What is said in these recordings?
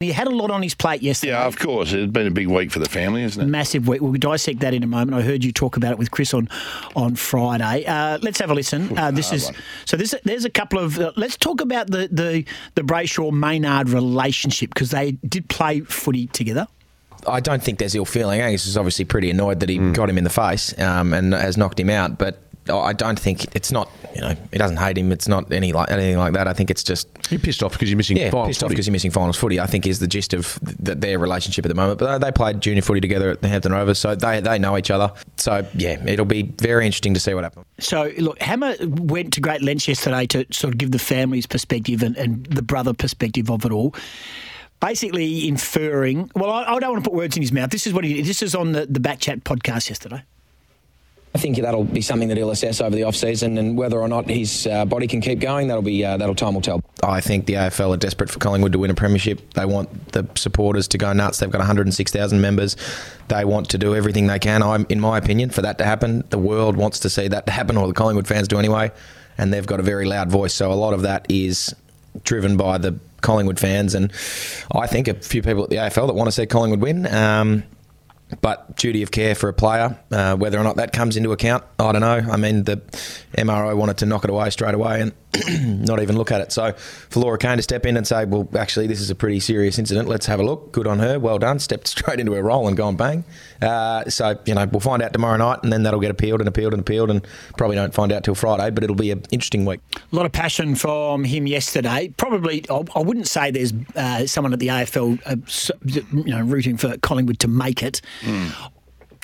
He had a lot on his plate yesterday. Yeah, of course. It's been a big week for the family, isn't it? Massive week. We'll dissect that in a moment. I heard you talk about it with Chris on on Friday. Uh, let's have a listen. Uh, this is one. so. This there's a couple of. Uh, let's talk about the the the Brayshaw Maynard relationship because they did play footy together. I don't think there's ill feeling. Angus is obviously pretty annoyed that he got him in the face um, and has knocked him out, but I don't think it's not. You know, he doesn't hate him. It's not any like anything like that. I think it's just You're pissed off because you're missing yeah, finals pissed off because you're missing finals footy. I think is the gist of th- their relationship at the moment. But they played junior footy together at the Hampton Rovers, so they they know each other. So yeah, it'll be very interesting to see what happens. So look, Hammer went to great lengths yesterday to sort of give the family's perspective and, and the brother perspective of it all. Basically inferring. Well, I, I don't want to put words in his mouth. This is what he. This is on the the Back Chat podcast yesterday. I think that'll be something that he'll assess over the off season, and whether or not his uh, body can keep going, that'll be uh, that'll time will tell. I think the AFL are desperate for Collingwood to win a premiership. They want the supporters to go nuts. They've got 106,000 members. They want to do everything they can. I'm, in my opinion, for that to happen. The world wants to see that to happen, or the Collingwood fans do anyway. And they've got a very loud voice, so a lot of that is driven by the Collingwood fans, and I think a few people at the AFL that want to see Collingwood win. Um, but duty of care for a player, uh, whether or not that comes into account, I don't know. I mean, the MRO wanted to knock it away straight away and not even look at it. So for Laura Kane to step in and say, well, actually, this is a pretty serious incident, let's have a look. Good on her, well done. Stepped straight into her role and gone bang. Uh, so, you know, we'll find out tomorrow night and then that'll get appealed and appealed and appealed and probably don't find out till Friday, but it'll be an interesting week. A lot of passion from him yesterday. Probably, I I wouldn't say there's uh, someone at the AFL, uh, you know, rooting for Collingwood to make it.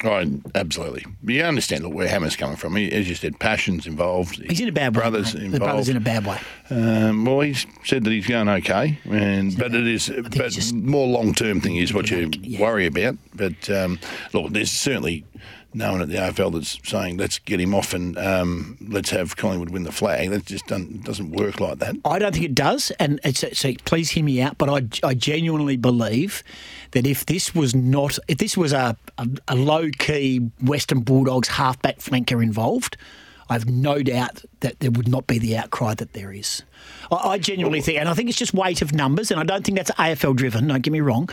Right, absolutely. You understand look, where Hammer's coming from. He, as you said, passion's involved. He's in a bad way. Brothers mate. involved. The brother's in a bad way. Um, well, he's said that he's going okay, and but it is, but just- more long term thing is what you Yeah. worry about. But um, look, there's certainly no one at the AFL that's saying let's get him off and um, let's have Collingwood win the flag. That just doesn't, work like that. I don't think it does, and so please hear me out. But I, I genuinely believe that if this was not, if this was a, a, a low key Western Bulldogs halfback flanker involved, I have no doubt that there would not be the outcry that there is. I, I genuinely think, and I think it's just weight of numbers, and I don't think that's AFL driven. Don't get me wrong.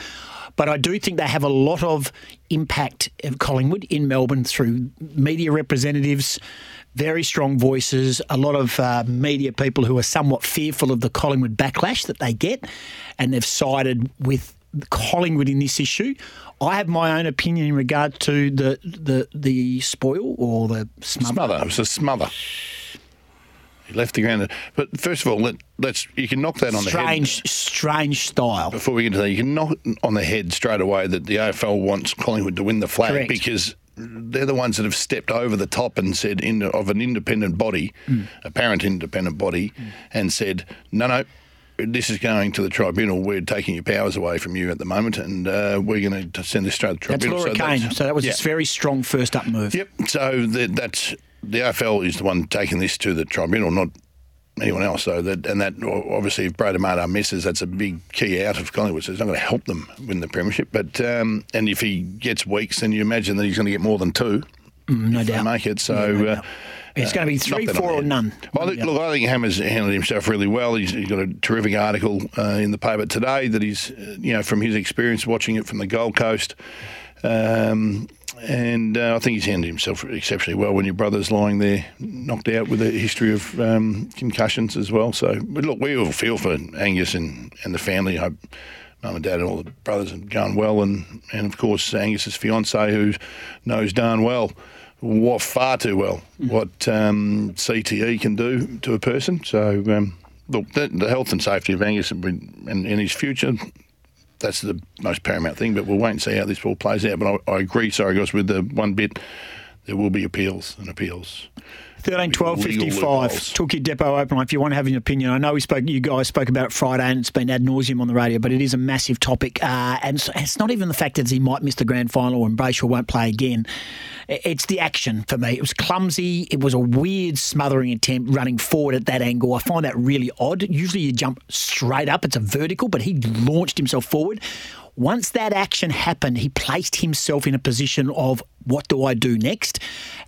But I do think they have a lot of impact of Collingwood in Melbourne through media representatives, very strong voices, a lot of uh, media people who are somewhat fearful of the Collingwood backlash that they get, and they've sided with Collingwood in this issue. I have my own opinion in regard to the the the spoil or the smother. Smother. It was a smother. He left the ground. But first of all, let, let's you can knock that on the head. Strange, strange style. Before we get to that, you can knock on the head straight away that the AFL wants Collingwood to win the flag Correct. because they're the ones that have stepped over the top and said in, of an independent body, Mm. apparent independent body, and said no, no. This is going to the tribunal. We're taking your powers away from you at the moment, and uh, we're going to send this straight to the tribunal. That's. Laura So Kane. that's- So that was yeah. a very strong first up move. Yep. So that, that's the AFL is the one taking this to the tribunal, not anyone else. So that and that obviously if Brad Maynard misses, that's a big key out of Collingwood. So it's not going to help them win the premiership. But um, and if he gets weeks, then you imagine that he's going to get more than two. Mm, no if they doubt. make it. So. Yeah, no uh, doubt. It's going to be three, four, or none. Well, look, I think Hammer's handled himself really well. He's, he's got a terrific article uh, in the paper today that he's, uh, you know, from his experience watching it from the Gold Coast. Um, and uh, I think he's handled himself exceptionally well when your brother's lying there knocked out with a history of um, concussions as well. So, but look, we all feel for Angus and, and the family. I hope mum and dad and all the brothers are going well, and, and of course Angus's fiance who knows darn well what far too well what um, CTE can do to a person. So um, look, the, the health and safety of Angus and, and, and his future. That's the most paramount thing, but we'll wait and see how this all plays out. But I, I agree, sorry guys, with the one bit, there will be appeals and appeals. 13, 12, Legal 55. loopholes. Toolkit Depot open. If you want to have an opinion, I know we spoke. You guys spoke about it Friday, and it's been ad nauseum on the radio. But it is a massive topic, uh, and it's, it's not even the fact that he might miss the grand final and Brayshaw won't play again. It's the action for me. It was clumsy. It was a weird smothering attempt running forward at that angle. I find that really odd. Usually you jump straight up. It's a vertical, but he launched himself forward. Once that action happened, he placed himself in a position of what do I do next?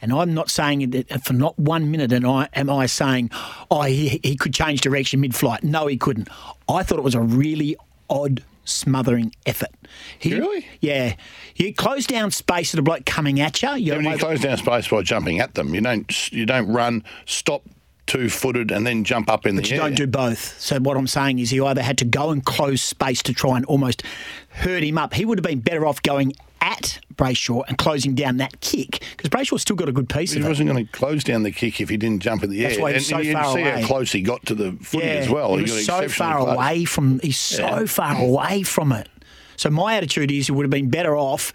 And I'm not saying it uh, for not one minute. And I am I saying, oh, he, he could change direction mid-flight. No, he couldn't. I thought it was a really odd smothering effort. He, Really? Yeah. You close down space at a bloke coming at you. you When you close down space by jumping at them, you don't you don't run, stop two footed, and then jump up in the you air. don't do both. So what I'm saying is, he either had to go and close space to try and almost hurt him up. He would have been better off going at Brayshaw and closing down that kick because Brayshaw's still got a good piece He of it. wasn't going to close down the kick if he didn't jump in the That's air. why he and so you far see away. how close he got to the footy as well. He got was so far close. away from. He's so Yeah. far away from it. So my attitude is, he would have been better off,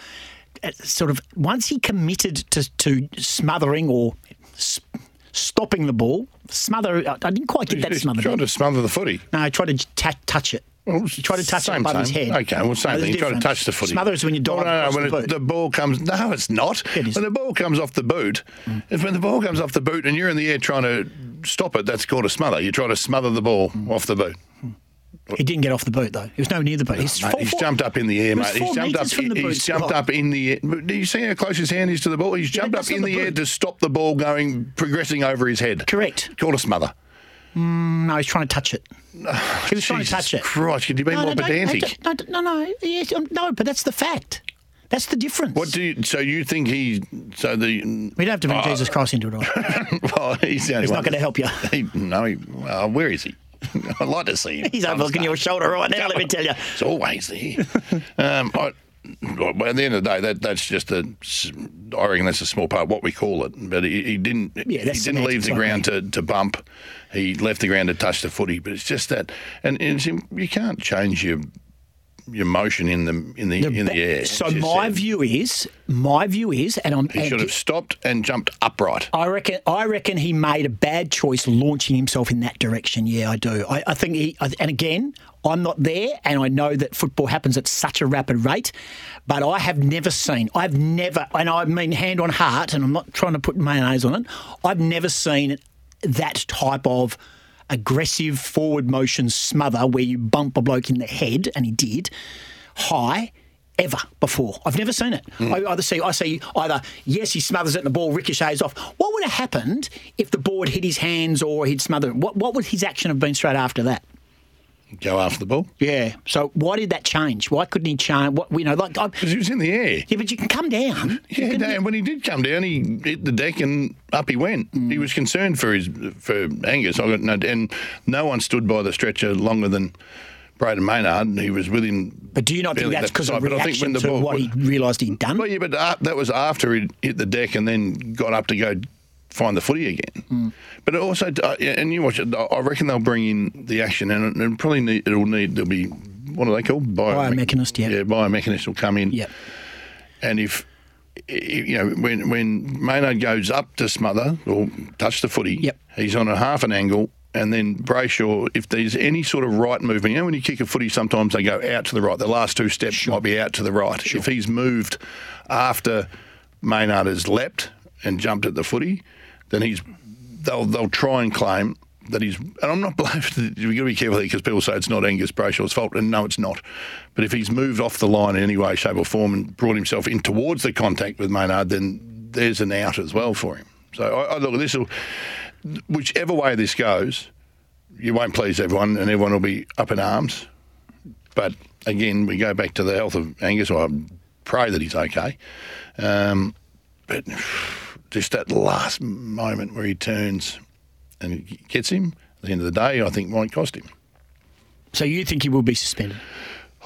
at sort of once he committed to to smothering or stopping the ball. Smother. I didn't quite get that He smother. tried to smother the footy. No, I tried to t- touch it. Well, he tried to touch same, it above his head. Okay, well, same There's thing. You try to touch the footy. Smother is when you dive Oh, no, no, when the it- the ball comes. No, it's not. It. When the ball comes off the boot, if when the ball comes off the boot and you're in the air trying to stop it, that's called a smother. You try to smother the ball Mm. off the boot. He didn't get off the boot though. He was nowhere near the boot. He's, Mate, four- he's four- jumped up in the air, mate. He's jumped up. from the He's boot, jumped up in the air. Do you see how close his hand is to the ball? He's jumped but up in the the air to stop the ball going, progressing over his head. Correct. Called a smother. No, he's trying to touch it. He was trying to touch it. Christ, could you be no, more no, pedantic? No, no, no, no, yes, um, no, but that's the fact. That's the difference. What do you? So you think he? So the? we don't have to bring Jesus Christ into it all. well, he's He's not going to help you. He, no, he, well, where is he? I'd like to see him. He's overlooking your shoulder right now, let me tell you. It's always there. um, I, well, at the end of the day, that that's just a. I reckon that's a small part of what we call it. But he, he didn't. Yeah, he didn't leave the ground to, to bump. He left the ground to touch the footy. But it's just that, and, and it's, you can't change your your motion in the in the, in the air. So my that view is, my view is, and I'm. he should have stopped and jumped upright. I reckon. I reckon he made a bad choice launching himself in that direction. Yeah, I do. I, I think he. And again, I'm not there, and I know that football happens at such a rapid rate. But I have never seen. I've never, and I mean hand on heart, and I'm not trying to put mayonnaise on it. I've never seen that type of aggressive forward motion smother where you bump a bloke in the head, and he did, high ever before. I've never seen it. Hmm. I either see I see either yes he smothers it and the ball ricochets off. What would have happened if the ball had hit his hands or he'd smothered it? What what would his action have been straight after that? Go after the ball Yeah. So why did that change? Why couldn't he change? What you know, like because he was in the air. yeah, but you can come down. Yeah, no, and when he did come down, he hit the deck and up he went. Mm. He was concerned for his for Angus. I got no, and no one stood by the stretcher longer than Brayden Maynard. He was within. But do you not think that's because the of. But I think reaction when the to ball- what he realised he'd done? Well, yeah, but uh, that was after he hit the deck and then got up to go find the footy again. Mm. But it also, uh, and you watch it. I- reckon they'll bring in the action, and it, and probably need, it'll need there'll be what are they called? Bio- Biomechanist, yeah. yeah, biomechanist will come in. Yep. And if you know when when Maynard goes up to smother or touch the footy, Yep. he's on a half an angle. And then Brayshaw, if there's any sort of right movement, you know, when you kick a footy, sometimes they go out to the right. The last two steps might be out to the right. If he's moved after Maynard has leapt and jumped at the footy, then he's they'll they'll try and claim that he's. And I'm not blaming. We've got to be careful here because people say it's not Angus Brayshaw's fault, and no, it's not. But if he's moved off the line in any way, shape, or form and brought himself in towards the contact with Maynard, then there's an out as well for him. So I, I look, this whichever way this goes, you won't please everyone, and everyone will be up in arms. But again, we go back to the health of Angus. I pray that he's okay. Um, but just that last moment where he turns and gets him, at the end of the day, I think might cost him. So you think he will be suspended?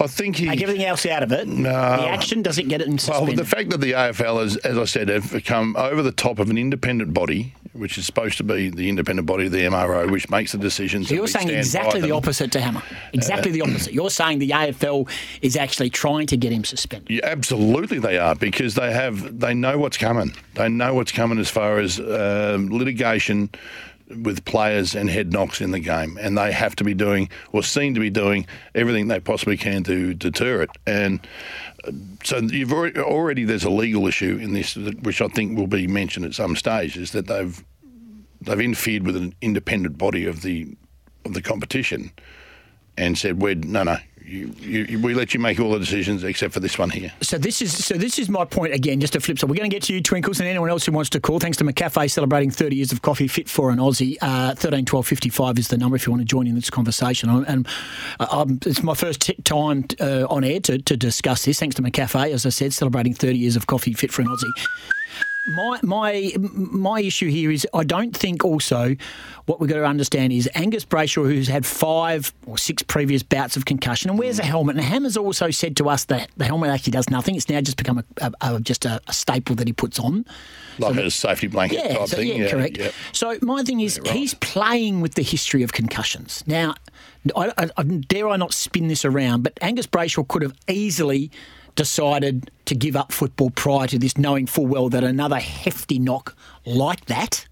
I think he. Take everything else out of it. No. The action doesn't get it in Well, suspended. the fact that the AFL, has, as I said, have become over the top of an independent body, which is supposed to be the independent body of the MRO, which makes the decisions. So you're saying exactly the them. opposite to Hammer. Exactly the opposite. You're saying the AFL is actually trying to get him suspended. Yeah, absolutely, they are because they have they know what's coming. They know what's coming as far as um, litigation with players and head knocks in the game, and they have to be doing or seem to be doing everything they possibly can to deter it. And uh, so you've already, already there's a legal issue in this, which I think will be mentioned at some stage, is that they've they've interfered with an independent body of the of the competition and said, "We no, no, you, you, we let you make all the decisions except for this one here. So this is so this is my point again. Just to flip, so we're going to get to you, Twinkles, and anyone else who wants to call. Thanks to McCafe celebrating 30 years of coffee fit for an Aussie. Uh, 13 12 55 is the number if you want to join in this conversation. And uh, it's my first t- time uh, on air to, to discuss this. Thanks to McCafe, as I said, celebrating 30 years of coffee fit for an Aussie my my my issue here is I don't think also what we've got to understand is Angus Brayshaw, who's had five or six previous bouts of concussion, and wears a helmet. And Hammer's also said to us that the helmet actually does nothing. It's now just become a, a, a just a, a, staple that he puts on, like so a safety blanket yeah, type so, thing. Yeah, yeah correct. Yeah. So my thing is, right. he's playing with the history of concussions now. I, I, dare I not spin this around, but Angus Brayshaw could have easily decided to give up football prior to this, knowing full well that another hefty knock like that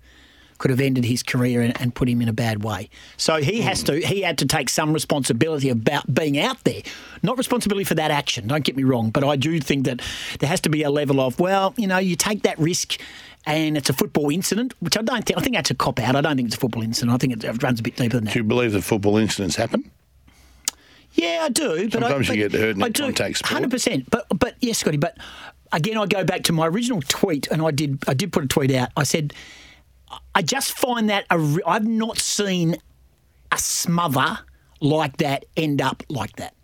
could have ended his career and, and, put him in a bad way. So he has to he had to take some responsibility about being out there. Not responsibility for that action, don't get me wrong, but I do think that there has to be a level of, well, you know, you take that risk and it's a football incident, which I don't think I think that's a cop out. I don't think it's a football incident. I think it runs a bit deeper than that. Do you believe that football incidents happen? Yeah, I do. But Sometimes I, you but get hurt in I do, contact. Hundred percent. But but yes, Scotty. But again, I go back to my original tweet, and I did I did put a tweet out. I said I just find that a, I've not seen a smother like that end up like that.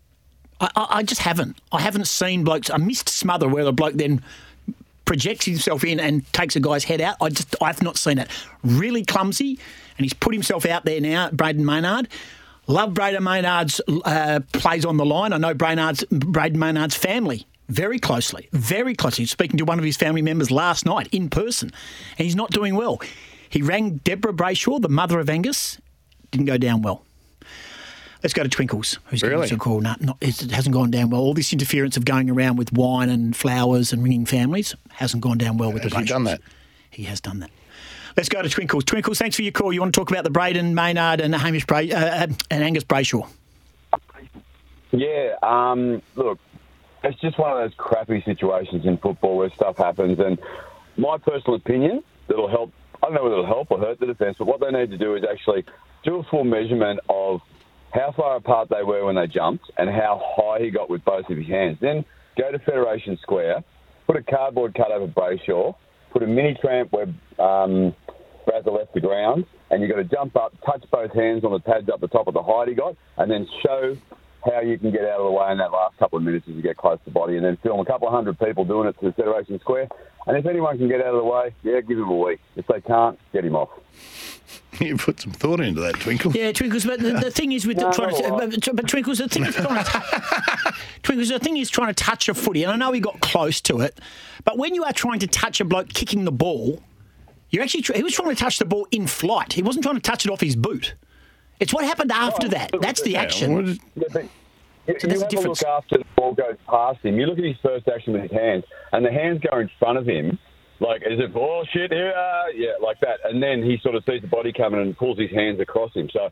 I, I, I just haven't. I haven't seen blokes I missed smother where the bloke then projects himself in and takes a guy's head out. I just I've not seen it. Really clumsy, and he's put himself out there now, Brayden Maynard. Love Brayden Maynard's uh, plays on the line. I know Brainard's, Brayden Maynard's family very closely, very closely. Speaking to one of his family members last night in person, and he's not doing well. He rang Deborah Brayshaw, the mother of Angus. Didn't go down well. Let's go to Twinkles, who's really? giving us a call. No, not, it hasn't gone down well. All this interference of going around with wine and flowers and ringing families hasn't gone down well with the Brayshaws. Done that. He has done that. Let's go to Twinkles. Twinkles, thanks for your call. You want to talk about the Brayden Maynard and Hamish uh, uh, and Angus Brayshaw? Yeah. Um, look, it's just one of those crappy situations in football where stuff happens. And my personal opinion, that'll help. I don't know whether it'll help or hurt the defence, but what they need to do is actually do a full measurement of how far apart they were when they jumped and how high he got with both of his hands. Then go to Federation Square, put a cardboard cut over Brayshaw, put a mini tramp where um, Brazza left the ground, and you've got to jump up, touch both hands on the pads up the top of the height he got, and then show how you can get out of the way in that last couple of minutes as you get close to body, and then film a couple of hundred people doing it to Federation Square. And if anyone can get out of the way, yeah, give him a week. If they can't, get him off. You put some thought into that, Twinkle. Yeah, Twinkles. But the, the thing is with no, the, trying to, but, but Twinkles, the thing is trying to, Twinkles, the thing is trying to touch a footy, and I know he got close to it, but when you are trying to touch a bloke kicking the ball, you're actually he was trying to touch the ball in flight. He wasn't trying to touch it off his boot. It's what happened after oh, that. That's the action. Yeah, but, you, so you have a, a look after the ball goes past him. You look at his first action with his hands, and the hands go in front of him like as if oh shit here uh, yeah like that and then he sort of sees the body coming and pulls his hands across him so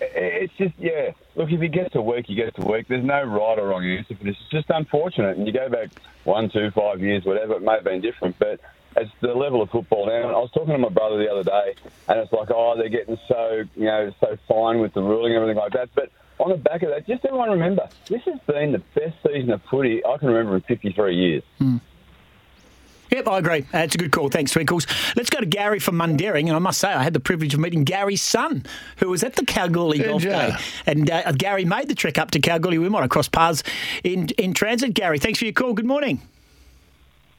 it's just yeah look if he gets to work, he gets to work. there's no right or wrong answer for this it's just unfortunate and you go back one two five years whatever it may have been different but it's the level of football now. I was talking to my brother the other day, and it's like, oh, they're getting so, you know, so fine with the ruling and everything like that. But on the back of that, just everyone remember, this has been the best season of footy I can remember in 53 years. Mm. Yep, I agree. Uh, it's a good call. Thanks, Twinkles. Let's go to Gary from Mundaring. And I must say, I had the privilege of meeting Gary's son, who was at the Kalgoorlie Did Golf ya? Day. And uh, Gary made the trek up to Kalgoorlie. We might have crossed paths in, in transit. Gary, thanks for your call. Good morning.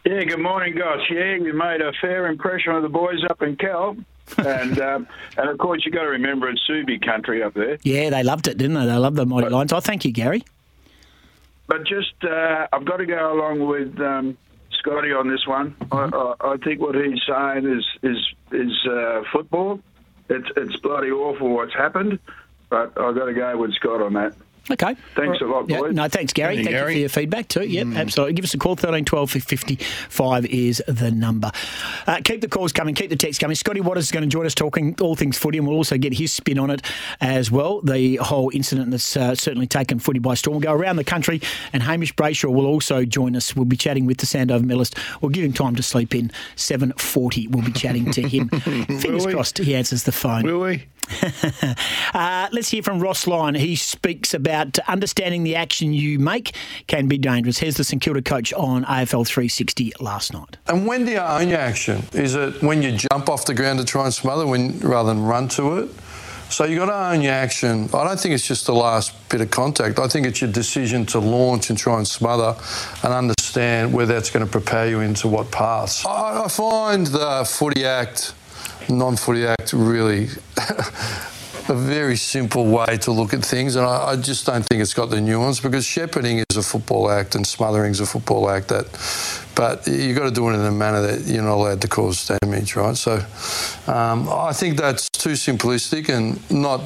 Yeah, good morning, guys. Yeah, you made a fair impression of the boys up in Kal. and um, and of course, you've got to remember it's Subi country up there. Yeah, they loved it, didn't they? They loved the Mighty Lions. Oh, thank you, Gary. But just, uh, I've got to go along with um, Scotty on this one. Mm-hmm. I, I, I think what he's saying is is is uh, football. It's it's bloody awful what's happened, but I've got to go with Scott on that. Okay. Thanks a lot, yeah, boys. No, thanks, Gary. Thank Thank you, you for your feedback too. Yep, absolutely. Give us a call, 13 12 55 is the number. Uh, keep the calls coming, keep the texts coming. Scotty Waters is going to join us talking all things footy, and we'll also get his spin on it as well. The whole incident that's uh, certainly taken footy by storm. We'll go around the country, and Hamish Brayshaw will also join us. We'll be chatting with the Sandover Medallist. We'll give him time to sleep in. 7.40, we'll be chatting to him. Fingers crossed he answers the phone. Will we? uh, let's hear from Ross Lyon. He speaks about about understanding the action you make can be dangerous. Here's the St Kilda coach on AFL 360 last night. And when do you own your action? Is it when you jump off the ground to try and smother when, rather than run to it? So you've got to own your action. I don't think it's just the last bit of contact. I think it's your decision to launch and try and smother and understand where that's going to prepare you into what paths. I, I find the footy act, non footy act, really. a very simple way to look at things, and I, I, just don't think it's got the nuance because shepherding is a football act and smothering is a football act. That, but you've got to do it in a manner that you're not allowed to cause damage, right? So, um, I think that's too simplistic and not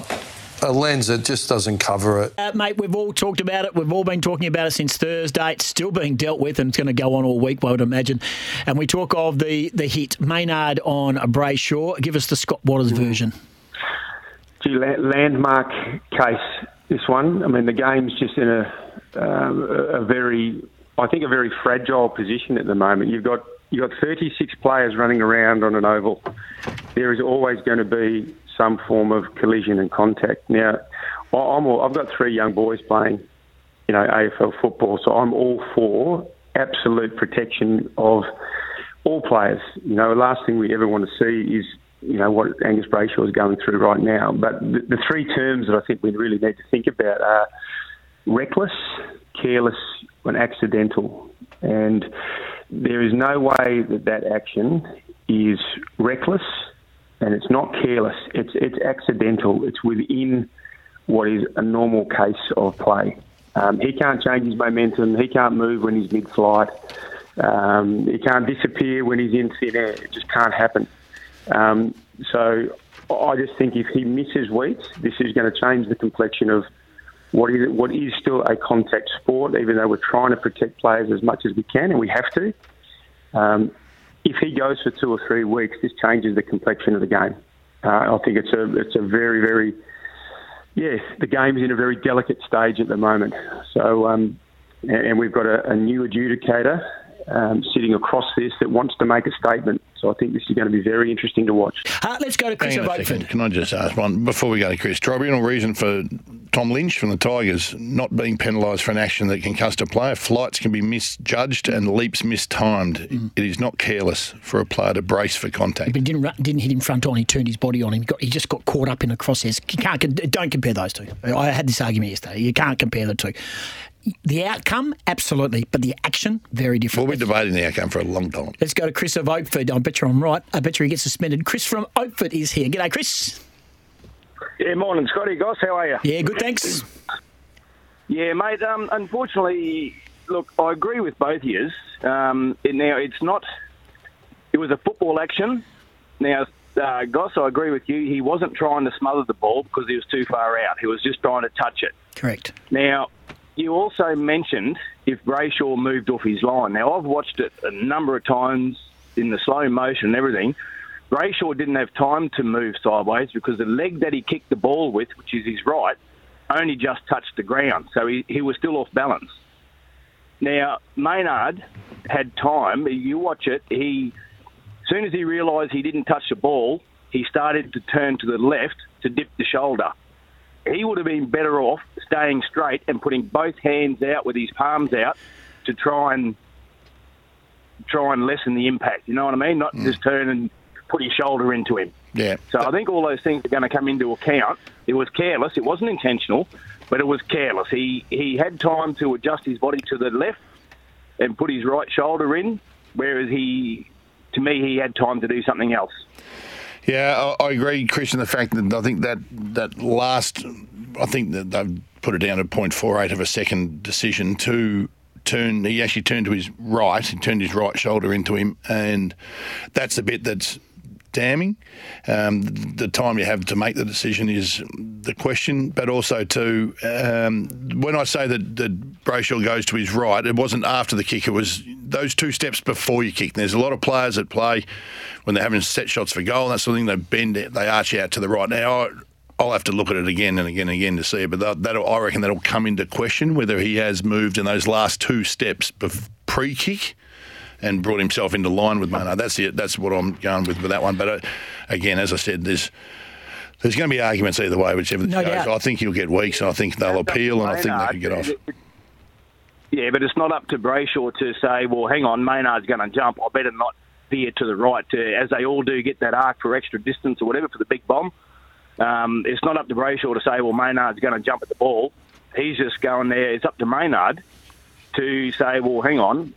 a lens that just doesn't cover it. Uh, mate, we've all talked about it. We've all been talking about it since Thursday. It's still being dealt with and it's going to go on all week, I would imagine. And we talk of the, the hit Maynard on Brayshaw. Give us the Scott Waters mm. version gee, landmark case. This one. I mean, the game's just in a um, a very, I think, a very fragile position at the moment. You've got you've got 36 players running around on an oval. There is always going to be some form of collision and contact. Now, I'm all, I've got three young boys playing, you know, AFL football, so I'm all for absolute protection of all players. You know, the last thing we ever want to see is you know what Angus Brayshaw is going through right now. But the, the three terms that I think we really need to think about are reckless, careless, and accidental. And there is no way that that action is reckless and it's not careless. It's it's accidental. It's within what is a normal case of play. Um, he can't change his momentum. He can't move when he's mid-flight. Um, he can't disappear when he's in thin air. It just can't happen. Um, so I just think if he misses weeks, this is going to change the complexion of what is what is still a contact sport, even though we're trying to protect players as much as we can, and we have to. Um, if he goes for two or three weeks, this changes the complexion of the game. Uh, I think it's a it's a very very yes, the game's in a very delicate stage at the moment. So um, and we've got a, a new adjudicator um, sitting across this that wants to make a statement. So I think this is going to be very interesting to watch. Uh, let's go to Chris Oakford. Can I just ask one before we go to Chris? Tribunal reason for Tom Lynch from the Tigers not being penalised for an action that can concussed a player. Flights can be misjudged and leaps mistimed. Mm. It is not careless for a player to brace for contact. But didn't didn't hit him front on. He turned his body on him. He, got, he just got caught up in a crosshairs. You can't don't compare those two. I had this argument yesterday. You can't compare the two the outcome, absolutely, but the action, very different. We'll be debating the outcome for a long time. Let's go to Chris of Oakford. I bet you I'm right. I bet you he gets suspended. Chris from Oakford is here. G'day, Chris. Yeah, morning, Scotty. Goss, how are you? Yeah, good, thanks. Yeah, mate. Um, unfortunately, look, I agree with both of you. Um, it, now, it's not. It was a football action. Now, uh, Goss, I agree with you. He wasn't trying to smother the ball because he was too far out. He was just trying to touch it. Correct. Now, you also mentioned if Brayshaw moved off his line. Now, I've watched it a number of times in the slow motion and everything. Brayshaw didn't have time to move sideways because the leg that he kicked the ball with, which is his right, only just touched the ground. So he, he was still off balance. Now, Maynard had time. You watch it. He, as soon as he realised he didn't touch the ball, he started to turn to the left to dip the shoulder he would have been better off staying straight and putting both hands out with his palms out to try and try and lessen the impact. You know what I mean? Not mm. just turn and put his shoulder into him. Yeah. So I think all those things are going to come into account. It was careless. It wasn't intentional, but it was careless. He he had time to adjust his body to the left and put his right shoulder in, whereas he, to me, he had time to do something else. Yeah, I, I agree, Christian. the fact that I think that that last, I think that they've put it down to 0.48 of a second decision to turn. He actually turned to his right. He turned his right shoulder into him, and that's the bit that's damning. Um, the time you have to make the decision is the question, but also to um, when I say that, that Brayshaw goes to his right, it wasn't after the kick; it was those two steps before you kick. And there's a lot of players that play when they're having set shots for goal and of thing. They bend, they arch out to the right. Now. I'll have to look at it again and again and again to see it, but that, I reckon that'll come into question whether he has moved in those last two steps pre-kick and brought himself into line with Maynard. That's it. That's what I'm going with with that one. But uh, again, as I said, there's There's going to be arguments either way, whichever No goes. doubt. I think you'll get weeks, and I think they'll appeal, and I think they can get off. Yeah, but it's not up to Brayshaw to say, well, hang on, Maynard's going to jump. I better not veer to the right, to, as they all do, get that arc for extra distance or whatever for the big bomb. Um, it's not up to Brayshaw to say, well, Maynard's going to jump at the ball. He's just going there. It's up to Maynard to say, well, hang on,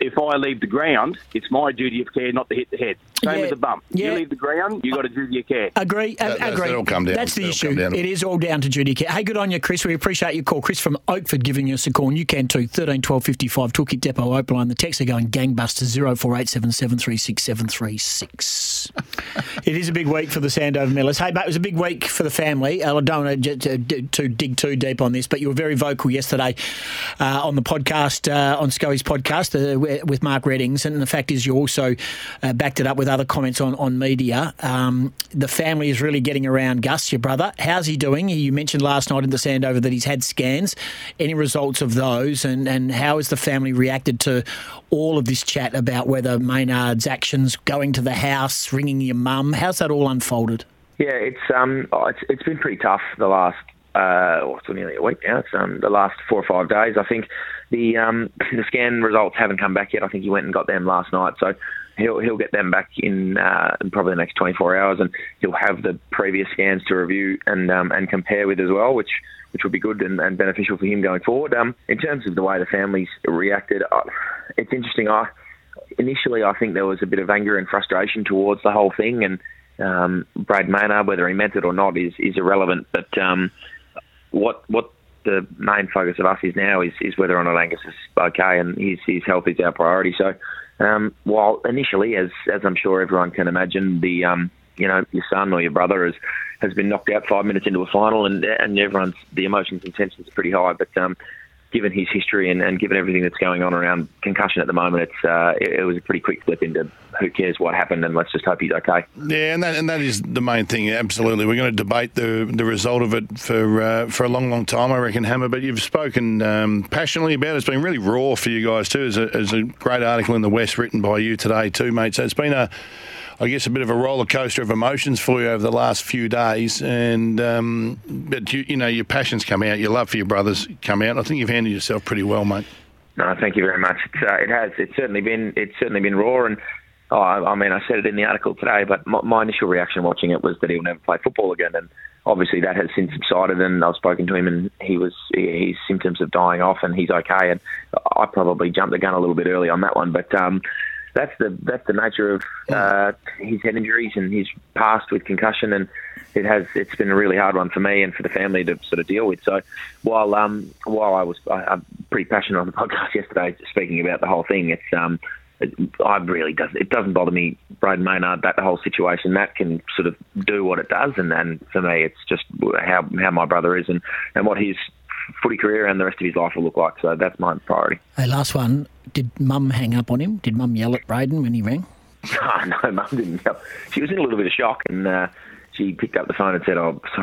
if I leave the ground, it's my duty of care not to hit the head. Same Yeah, as a bump. yeah. You leave the ground, you've got a duty of care. Agree. That- that's- agree. that'll come down- That's the that'll issue. come down It is all down to duty care. Hey, good on you, Chris. We appreciate your call. Chris from Oakford giving us a call. And you can too. 13 12 55. Toolkit Depot Open Line. The texts are going gangbusters 0487 736 736. It is a big week for the Sandover Medallist. Hey, mate, it was a big week for the family. Uh, I don't want to, to, to dig too deep on this, but you were very vocal yesterday uh, on the podcast, uh, on Scully's podcast uh, wi- with Mark Readings. And the fact is, you also uh, backed it up with other comments on, on media. Um, the family is really getting around Gus, your brother. How's he doing? You mentioned last night in the Sandover that he's had scans. Any results of those? And, and how has the family reacted to all of this chat about whether Maynard's actions, going to the house, ringing your mum, how's that all unfolded? Yeah, it's um, oh, it's it's been pretty tough the last uh, oh, it's nearly a week now. It's um, the last four or five days. I think the um, the scan results haven't come back yet. I think he went and got them last night, so he'll he'll get them back in, uh, in probably the next 24 hours, and he'll have the previous scans to review and um, and compare with as well, which which would be good and, and beneficial for him going forward. Um, in terms of the way the families reacted, uh, it's interesting. I initially I think there was a bit of anger and frustration towards the whole thing, and um, Brad Maynard, whether he meant it or not, is is irrelevant. But um, what what the main focus of us is now is, is whether or not Angus is okay, and his his health is our priority. So um, while initially, as as I'm sure everyone can imagine, the um, you know your son or your brother has has been knocked out five minutes into a final, and and everyone's the emotions and tensions are pretty high. But um, given his history and, and given everything that's going on around concussion at the moment, it's uh, it, it was a pretty quick flip into who cares what happened, and let's just hope he's okay. Yeah, and that and that is the main thing. Absolutely, we're going to debate the the result of it for uh, for a long, long time. I reckon, Hammer. But you've spoken um, passionately about it. It's been really raw for you guys too. There's a, a great article in the West written by you today too, mate. So it's been a I guess a bit of a roller coaster of emotions for you over the last few days, and um, but you, you know your passions come out, your love for your brothers come out. I think you've handled yourself pretty well, mate. No, thank you very much. Uh, it has. It's certainly been. It's certainly been raw, and oh, I, I mean, I said it in the article today. But my, my initial reaction watching it was that he'll never play football again, and obviously that has since subsided. And I've spoken to him, and he was his symptoms of dying off, and he's okay. And I probably jumped the gun a little bit early on that one, but. Um, that's the that's the nature of uh, his head injuries and his past with concussion, and it has it's been a really hard one for me and for the family to sort of deal with. So while um while I was I, I'm pretty passionate on the podcast yesterday speaking about the whole thing, it's um it, I really doesn't it doesn't bother me Brayden Maynard that the whole situation that can sort of do what it does, and and for me it's just how how my brother is and and what his footy career and the rest of his life will look like. So that's my priority. Hey, last one. Did Mum hang up on him? Did Mum yell at Brayden when he rang? Oh, no, Mum didn't. Yell. She was in a little bit of shock, and uh, she picked up the phone and said, "Oh,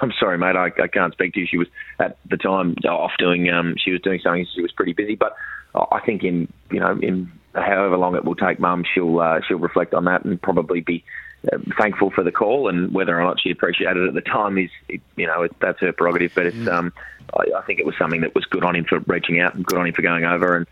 I'm sorry, mate. I, I can't speak to you." She was at the time off doing. Um, she was doing something. She was pretty busy, but I think in you know in however long it will take, Mum, she'll uh, she'll reflect on that and probably be uh, thankful for the call. And whether or not she appreciated it at the time is, you know, it, that's her prerogative. But it's um, I, I think it was something that was good on him for reaching out and good on him for going over. And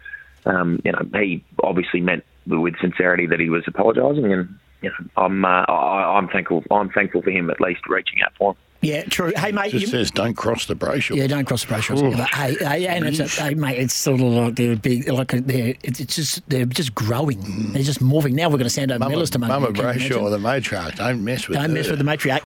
um, you know, he obviously meant with sincerity that he was apologising, and you know, I'm uh, I, I'm thankful. I'm thankful for him at least reaching out for him. Yeah, true. Hey, mate. Just you- says don't cross the Brayshaw. Yeah, don't cross the. But Hey, hey, and it's a, hey, mate, it's sort of like they're big, like they're it's, just they're just growing. Mm. They're just morphing. Now we're going to send over Mama, Millers to make Mama can you imagine? Brayshaw, the matriarch. Don't mess with Don't her. mess with the matriarch.